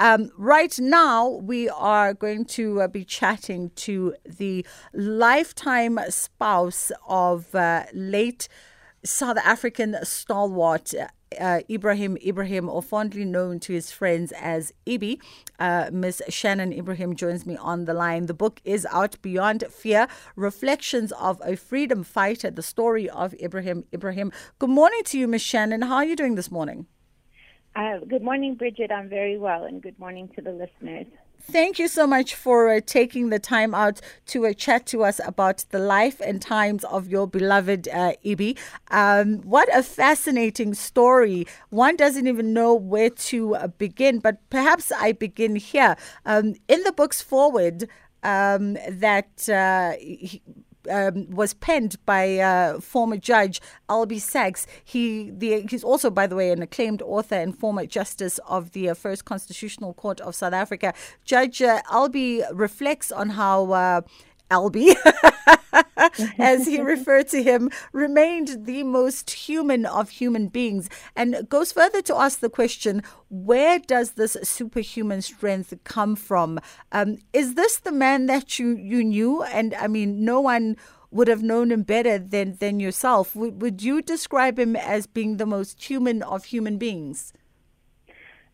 Um, right now, we are going to uh, be chatting to the lifetime spouse of uh, late South African stalwart. Uh, Ebrahim Ebrahim, or fondly known to his friends as Ibi. Uh, Miss Shannon Ebrahim joins me on the line. The book is out Beyond Fear Reflections of a Freedom Fighter, the story of Ebrahim Ebrahim. Good morning to you, Miss Shannon. How are you doing this morning? Uh, good morning, Bridget. I'm very well, and good morning to the listeners. Thank you so much for uh, taking the time out to uh, chat to us about the life and times of your beloved uh, Ibi. Um, what a fascinating story. One doesn't even know where to uh, begin, but perhaps I begin here. Um, in the book's foreword, um, that uh, he, um, was penned by uh, former judge Albie Sachs. He the, he's also, by the way, an acclaimed author and former justice of the uh, First Constitutional Court of South Africa. Judge uh, Albie reflects on how uh, Albie, as he referred to him, remained the most human of human beings and goes further to ask the question where does this superhuman strength come from? Um, is this the man that you, you knew? And I mean, no one would have known him better than, than yourself. Would, would you describe him as being the most human of human beings?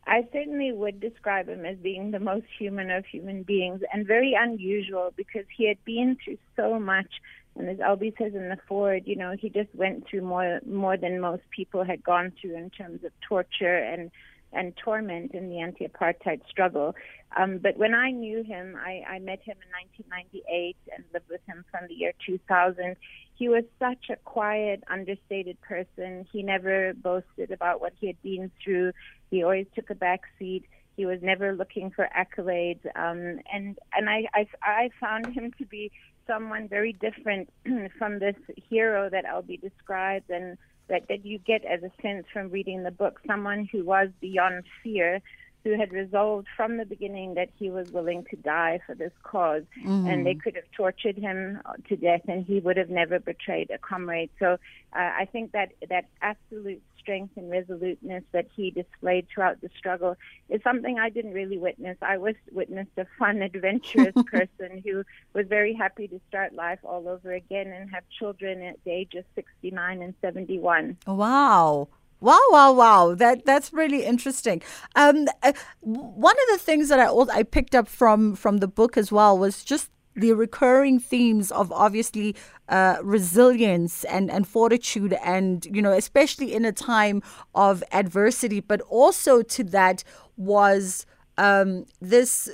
I certainly would describe him as being the most human of human beings and very unusual because he had been through so much. And as Albie says in the foreword, you know, he just went through more more than most people had gone through in terms of torture and and torment in the anti-apartheid struggle. Um, but when I knew him, I, I met him in 1998 and lived with him from the year 2000. He was such a quiet, understated person. He never boasted about what he had been through. He always took a back seat. He was never looking for accolades. Um, and and I, I, I found him to be someone very different from this hero that Albie describes and that, that you get as a sense from reading the book. Someone who was beyond fear who had resolved from the beginning that he was willing to die for this because mm-hmm. and they could have tortured him to death, and he would have never betrayed a comrade. So uh, I think that that absolute strength and resoluteness that he displayed throughout the struggle is something I didn't really witness. I was witnessed a fun, adventurous person who was very happy to start life all over again and have children at the age of 69 and 71. Wow. Wow, wow, wow! That that's really interesting. Um, uh, one of the things that I I picked up from from the book as well was just the recurring themes of obviously uh, resilience and, and fortitude and you know especially in a time of adversity but also to that was um, this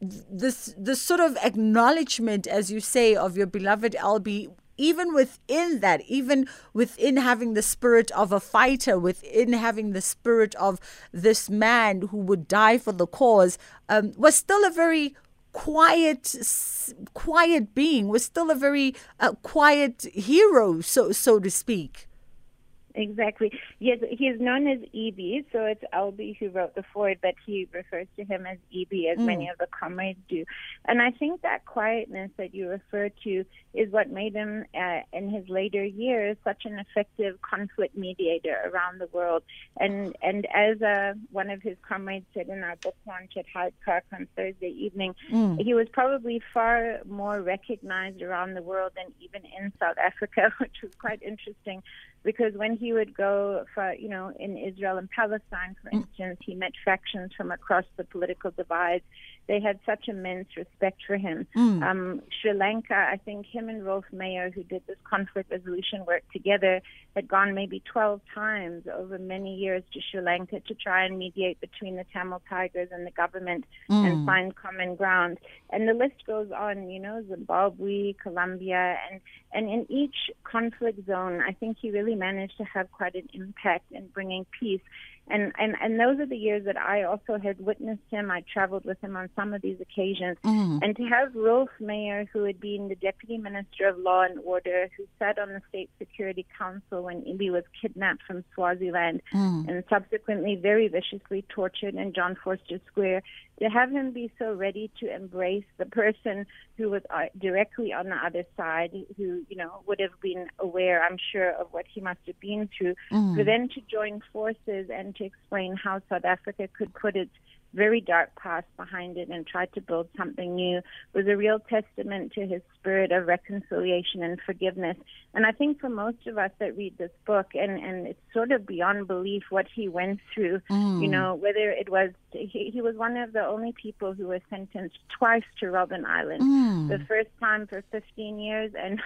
this this sort of acknowledgement as you say of your beloved Albie even within that, even within having the spirit of a fighter, within having the spirit of this man who would die for the cause, um, was still a very quiet, quiet being. Was still a very uh, quiet hero, so so to speak. Exactly. Yes, he is known as E.B., so it's Albie who wrote the foreword, but he refers to him as E.B., as mm. many of the comrades do. And I think that quietness that you refer to is what made him, uh, in his later years, such an effective conflict mediator around the world. And and as uh, one of his comrades said in our book launch at Hyde Park on Thursday evening, mm. he was probably far more recognized around the world than even in South Africa, which was quite interesting because when he would go for, you know, in Israel and Palestine, for mm. instance, he met factions from across the political divides. They had such immense respect for him. Mm. Um, Sri Lanka, I think him and Roelf Meyer, who did this conflict resolution work together, had gone maybe 12 times over many years to Sri Lanka to try and mediate between the Tamil Tigers and the government mm. and find common ground. And the list goes on, you know, Zimbabwe, Colombia, and, and in each conflict zone, I think he really managed to have quite an impact in bringing peace and and and those are the years that I also had witnessed him. I traveled with him on some of these occasions, mm. and to have Roelf Meyer, who had been the deputy minister of law and order, who sat on the state security council when Ibi was kidnapped from Swaziland, mm. and subsequently very viciously tortured in John Vorster Square, to have him be so ready to embrace the person who was uh, directly on the other side, who you know would have been aware, I'm sure, of what he must have been through, mm. for then to join forces and to explain how South Africa could put its very dark past behind it and tried to build something new was a real testament to his spirit of reconciliation and forgiveness. And I think for most of us that read this book, and, and it's sort of beyond belief what he went through, mm. you know, whether it was, he, he was one of the only people who was sentenced twice to Robben Island. Mm. The first time for 15 years, and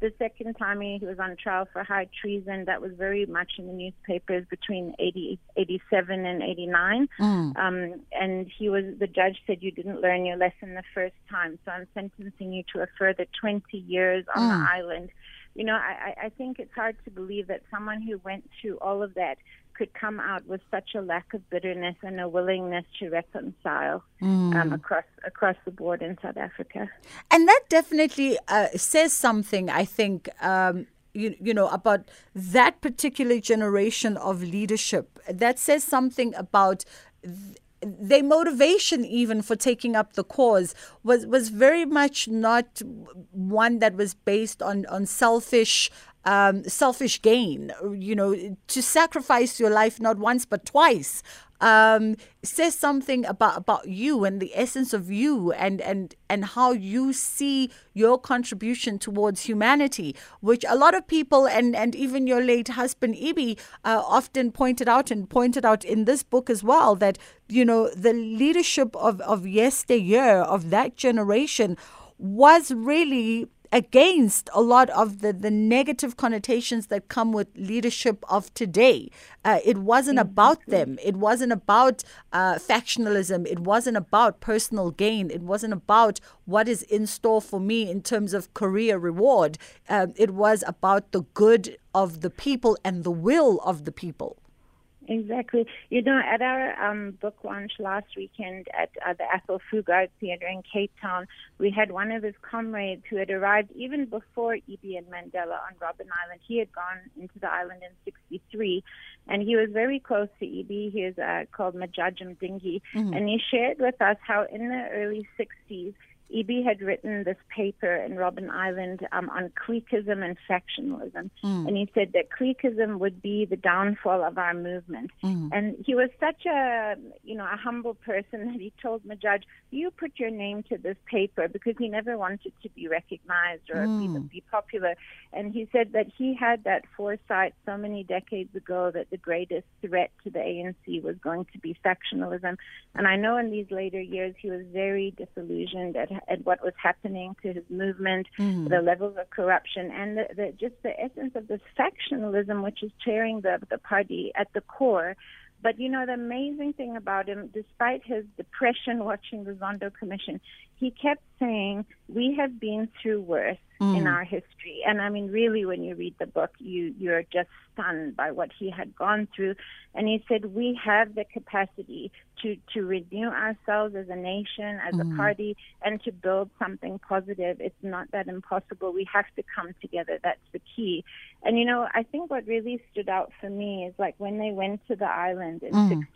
the second time he was on trial for high treason, that was very much in the newspapers between 80, 87 and 89. Mm. Um, and he was, the judge said, you didn't learn your lesson the first time, so I'm sentencing you to a further 20 years on mm. the island. You know, I, I think it's hard to believe that someone who went through all of that could come out with such a lack of bitterness and a willingness to reconcile mm. um, across across the board in South Africa. And that definitely uh, says something, I think. Um, you, you know about that particular generation of leadership that says something about th- their motivation even for taking up the cause was was very much not one that was based on on selfish um, selfish gain, you know, to sacrifice your life not once but twice, um, says something about about you and the essence of you and and and how you see your contribution towards humanity, which a lot of people and and even your late husband Ibi uh, often pointed out and pointed out in this book as well that you know the leadership of of yesteryear of that generation was really against a lot of the, the negative connotations that come with leadership of today. Uh, it wasn't mm-hmm. about them. It wasn't about uh, factionalism. It wasn't about personal gain. It wasn't about what is in store for me in terms of career reward. Uh, it was about the good of the people and the will of the people. Exactly. You know, at our um, book launch last weekend at uh, the Athol Fugard Theatre in Cape Town, we had one of his comrades who had arrived even before E.B. and Mandela on Robben Island. He had gone into the island in 63, and he was very close to E.B. He is uh, called Majajum Dingi, mm-hmm. and he shared with us how in the early 60s, E.B. had written this paper in Robben Island um, on cliquism and factionalism. Mm. And he said that cliquism would be the downfall of our movement. Mm. And he was such a, you know, a humble person that he told Majaj, you put your name to this paper because he never wanted to be recognized or mm. be, be popular. And he said that he had that foresight so many decades ago that the greatest threat to the ANC was going to be factionalism. And I know in these later years he was very disillusioned at at what was happening to his movement, mm. the levels of corruption, and the, the, just the essence of this factionalism, which is tearing the, the party at the core. But you know, the amazing thing about him, despite his depression watching the Zondo Commission, he kept saying, We have been through worse mm. in our history. And I mean, really, when you read the book, you, you're just stunned by what he had gone through. And he said, We have the capacity to, to renew ourselves as a nation, as mm. a party, and to build something positive. It's not that impossible. We have to come together. That's the key. And, you know, I think what really stood out for me is like when they went to the island in mm.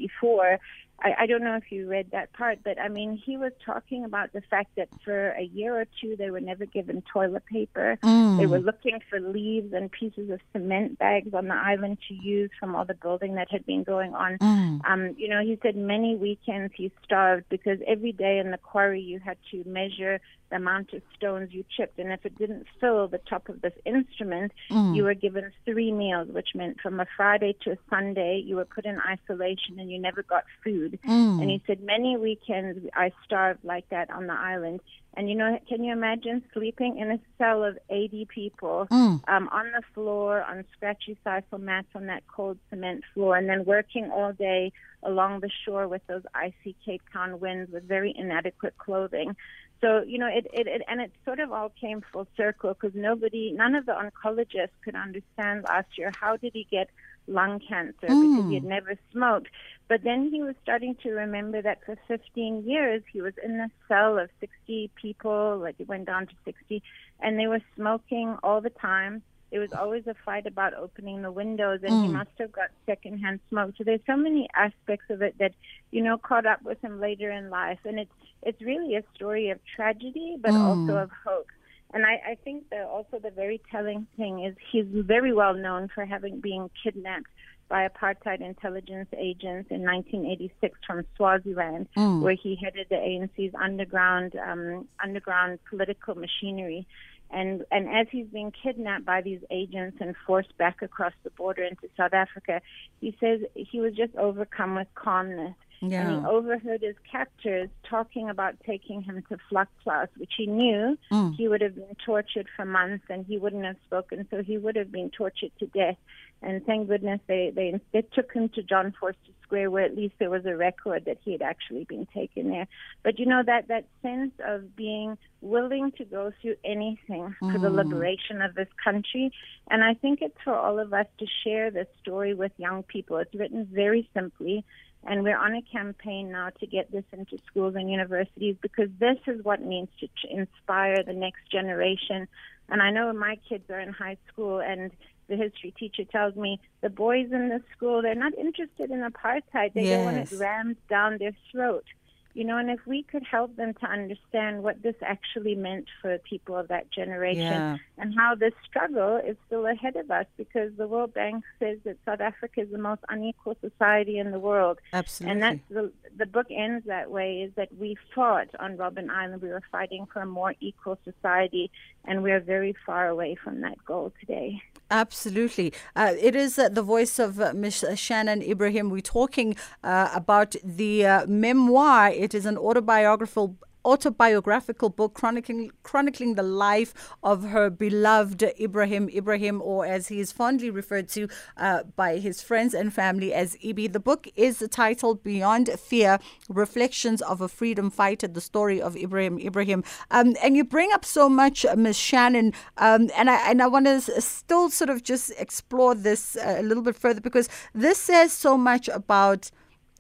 64, I, I don't know if you read that part, but I mean, he was talking about the fact that for a year or two they were never given toilet paper. Mm. They were looking for leaves and pieces of cement bags on the island to use from all the building that had been going on. Mm. Um, you know, he said many weekends he starved because every day in the quarry you had to measure the amount of stones you chipped, and if it didn't fill the top of this instrument, mm. you were given three meals, which meant from a Friday to a Sunday you were put in isolation and you never got food. Mm. And he said many weekends I starved like that on the island. And you know, can you imagine sleeping in a cell of 80 people mm. um, on the floor, on scratchy sisal mats on that cold cement floor, and then working all day along the shore with those icy Cape Town winds with very inadequate clothing. So, you know, it, it, it and it sort of all came full circle because nobody, none of the oncologists could understand last year how did he get lung cancer mm. because he had never smoked. But then he was starting to remember that for 15 years he was in this cell of 60 people, like it went down to 60, and they were smoking all the time. There was always a fight about opening the windows, and mm. he must have got secondhand smoke. So there's so many aspects of it that you know caught up with him later in life, and it's it's really a story of tragedy, but mm. also of hope. And I, I think that also the very telling thing is he's very well known for having been kidnapped by apartheid intelligence agents in 1986 from Swaziland, Mm. where he headed the ANC's underground um, underground political machinery. And and as he's being kidnapped by these agents and forced back across the border into South Africa, he says he was just overcome with calmness. And Yeah. he overheard his captors talking about taking him to Vlakplaas, which he knew Mm. he would have been tortured for months and he wouldn't have spoken, so he would have been tortured to death. And thank goodness they, they instead took him to John Vorster Square, where at least there was a record that he had actually been taken there. But you know that that sense of being willing to go through anything for the Mm. liberation of this country, and I think it's for all of us to share this story with young people. It's written very simply. And we're on a campaign now to get this into schools and universities because this is what needs to inspire the next generation. And I know my kids are in high school, and the history teacher tells me the boys in the school, they're not interested in apartheid. They don't want it rammed down their throat. You know, and if we could help them to understand what this actually meant for people of that generation Yeah. and how this struggle is still ahead of us because the World Bank says that South Africa is the most unequal society in the world. Absolutely. And that's the the book ends that way is that we fought on Robben Island. We were fighting for a more equal society, and we are very far away from that goal today. Absolutely. Uh, it is uh, the voice of uh, Ms. Shannon Ebrahim. We're talking uh, about the uh, memoir. It is an autobiographical autobiographical book chronicling chronicling the life of her beloved Ebrahim Ebrahim or as he is fondly referred to uh, by his friends and family as Ibi the book is titled Beyond Fear Reflections of a Freedom Fighter the story of Ebrahim Ebrahim. Um, and you bring up so much uh, Ms Shannon um, and I and I want to still sort of just explore this uh, a little bit further because this says so much about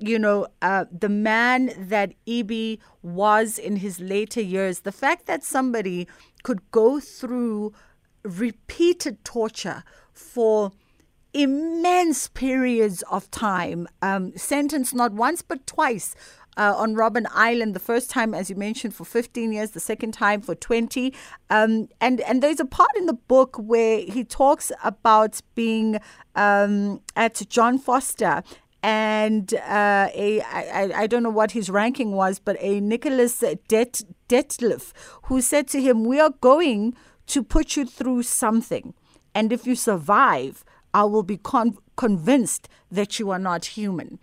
you know, uh, the man that Ibi was in his later years, the fact that somebody could go through repeated torture for immense periods of time, um, sentenced not once but twice. Uh, on Robben Island, the first time, as you mentioned, for 15 years, the second time for 20. Um, and, and there's a part in the book where he talks about being um, at John Vorster and uh, a I, I don't know what his ranking was, but a Nicholas Det, who said to him, "We are going to put you through something, and if you survive, I will be con- convinced that you are not human."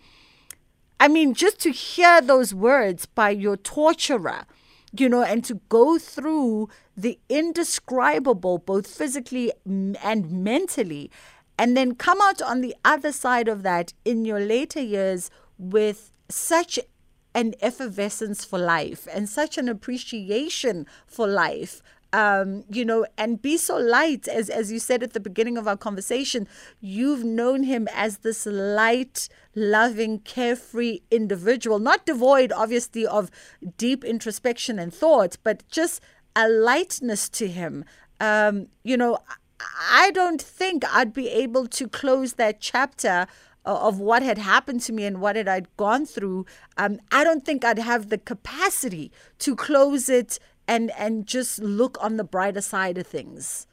I mean, just to hear those words by your torturer, you know, and to go through the indescribable, both physically and mentally, and then come out on the other side of that in your later years with such an effervescence for life and such an appreciation for life um, you know, and be so light as as you said at the beginning of our conversation. You've known him as this light, loving, carefree individual, not devoid, obviously, of deep introspection and thought, but just a lightness to him. Um, you know, I don't think I'd be able to close that chapter of what had happened to me and what had I'd gone through. Um, I don't think I'd have the capacity to close it and and just look on the brighter side of things.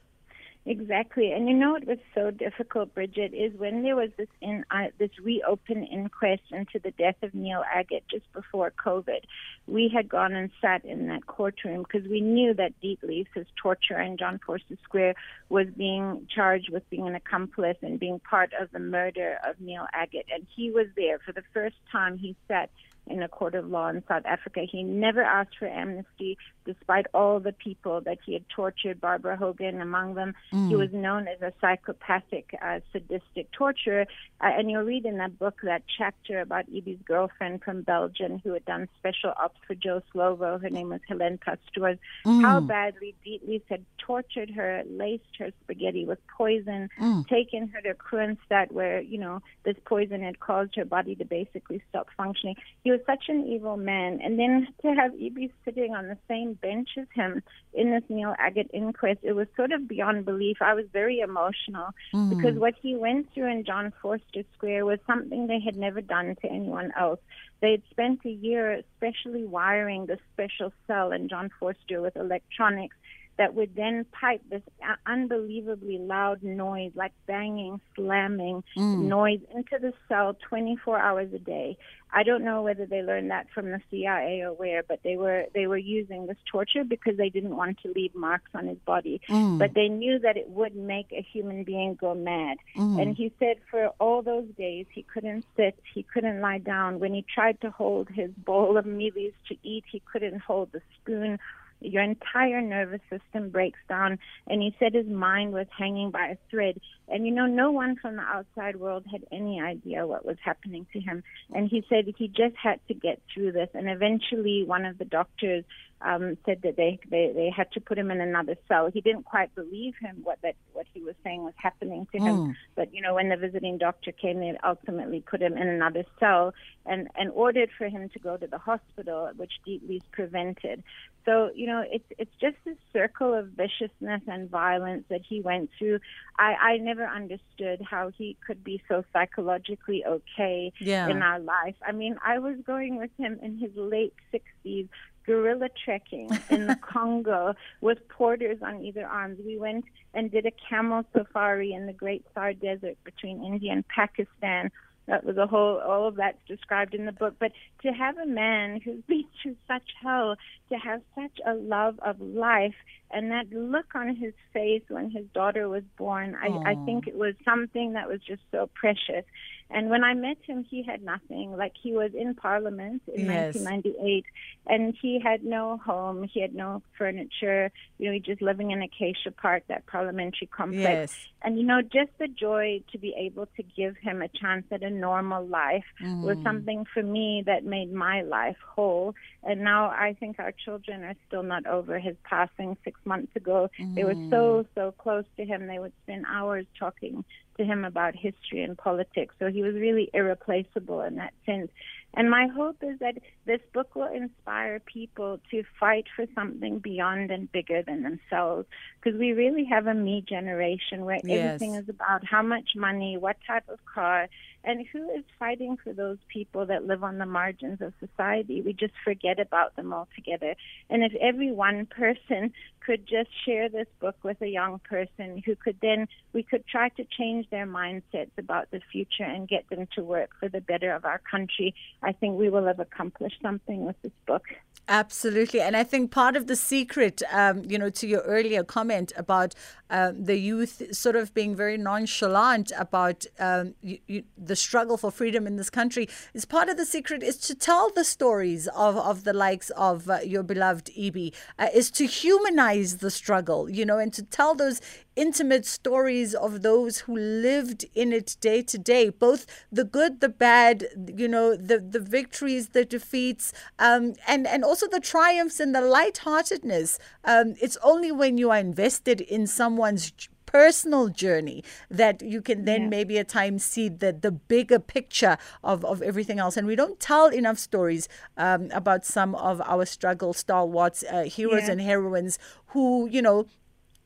Exactly, and you know what was so difficult, Bridget, is when there was this in uh, this reopened inquest into the death of Neil Aggett just before COVID. We had gone and sat in that courtroom because we knew that Deetlefs, torture in John Vorster Square, was being charged with being an accomplice and being part of the murder of Neil Aggett, and he was there for the first time. He sat in a court of law in South Africa. He never asked for amnesty, despite all the people that he had tortured, Barbara Hogan among them. Mm. He was known as a psychopathic, uh, sadistic torturer. Uh, and you'll read in that book that chapter about Ibi's girlfriend from Belgium who had done special ops for Joe Slovo. Her name was Helene Pastoors. Mm. How badly Deetlefs had tortured her, laced her spaghetti with poison, mm. taken her to Kroonstad where, you know, this poison had caused her body to basically stop functioning. He was such an evil man. And then to have Ibi sitting on the same bench as him in this Neil Aggett inquest, it was sort of beyond belief. I was very emotional mm. because what he went through in John Vorster Square was something they had never done to anyone else. They had spent a year specially wiring the special cell in John Vorster with electronics that would then pipe this unbelievably loud noise, like banging, slamming mm. noise into the cell 24 hours a day. I don't know whether they learned that from the CIA or where, but they were they were using this torture because they didn't want to leave marks on his body. Mm. But they knew that it would make a human being go mad. Mm. And he said for all those days he couldn't sit, he couldn't lie down. When he tried to hold his bowl of mealies to eat, he couldn't hold the spoon your entire nervous system breaks down. And he said his mind was hanging by a thread. And you know, no one from the outside world had any idea what was happening to him. And he said he just had to get through this. And eventually, one of the doctors um, said that they, they they had to put him in another cell. He didn't quite believe him what that what he was saying was happening to him. Mm. But you know, when the visiting doctor came, they ultimately put him in another cell and and ordered for him to go to the hospital, which Deep prevented. So you know, it's it's just this circle of viciousness and violence that he went through. I I never understood how he could be so psychologically okay yeah. in our life. I mean, I was going with him in his late 60s gorilla trekking in the Congo with porters on either arms. We went and did a camel safari in the Great Thar Desert between India and Pakistan. That was a whole, all of that's described in the book. But to have a man who's been through such hell, to have such a love of life, and that look on his face when his daughter was born, I, I think it was something that was just so precious. And when I met him, he had nothing. Like he was in Parliament in yes. 1998, and he had no home. He had no furniture. You know, he was just living in Acacia Park, that parliamentary complex. Yes. And you know, just the joy to be able to give him a chance at a normal life mm. was something for me that made my life whole. And now I think our children are still not over his passing six months ago. Mm. They were so mm. so close to him. They would spend hours talking to him about history and politics. So he was really irreplaceable in that sense. And my hope is that this book will inspire people to fight for something beyond and bigger than themselves. Because we really have a me generation where yes. everything is about how much money, what type of car, and who is fighting for those people that live on the margins of society. We just forget about them altogether. And if every one person could just share this book with a young person who could then, we could try to change their mindsets about the future and get them to work for the better of our country. I think we will have accomplished something with this book. Absolutely. And I think part of the secret, um, you know, to your earlier comment about um, the youth sort of being very nonchalant about um, you, you, the struggle for freedom in this country is part of the secret is to tell the stories of, of the likes of uh, your beloved Ibi, uh, is to humanize the struggle, you know, and to tell those intimate stories of those who lived in it day to day, both the good, the bad, you know, the, the victories, the defeats, um, and, and also the triumphs and the lightheartedness. Um, it's only when you are invested in someone's personal journey that you can then yeah. maybe at times see the, the bigger picture of, of everything else. And we don't tell enough stories um, about some of our struggle stalwarts, uh, heroes yeah. and heroines who, you know,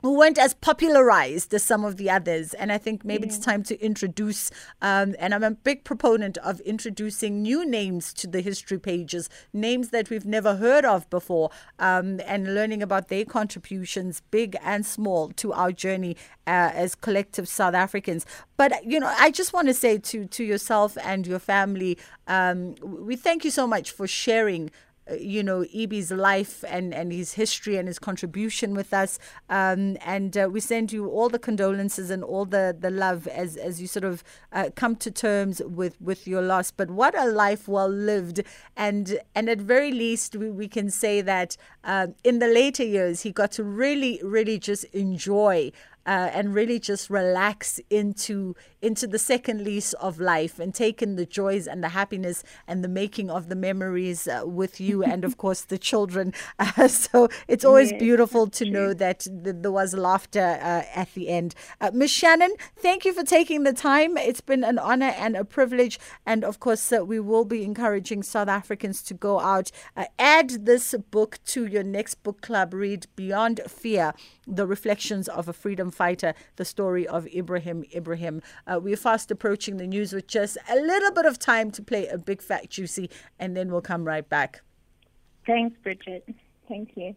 who weren't as popularized as some of the others. And I think maybe it's time to introduce, um, and I'm a big proponent of introducing new names to the history pages, names that we've never heard of before, um, and learning about their contributions, big and small, to our journey uh, as collective South Africans. But, you know, I just want to say to, to yourself and your family, um, we thank you so much for sharing you know, Ibi's life and, and his history and his contribution with us. Um, and uh, we send you all the condolences and all the, the love as, as you sort of uh, come to terms with, with your loss. But what a life well lived. And, and at very least, we, we can say that uh, in the later years, he got to really, really just enjoy uh, and really just relax into into the second lease of life and take in the joys and the happiness and the making of the memories uh, with you and of course the children. Uh, so it's always yes, beautiful to true. know that th- there was laughter uh, at the end. Uh, Miss Shannon, thank you for taking the time. It's been an honor and a privilege, and of course uh, we will be encouraging South Africans to go out, add this book to your next book club. Read Beyond Fear: The Reflections of a Freedom fighter, the story of Ebrahim Ebrahim. Uh, we're fast approaching the news with just a little bit of time to play a big fat juicy, and then we'll come right back. Thanks, Bridget. Thank you.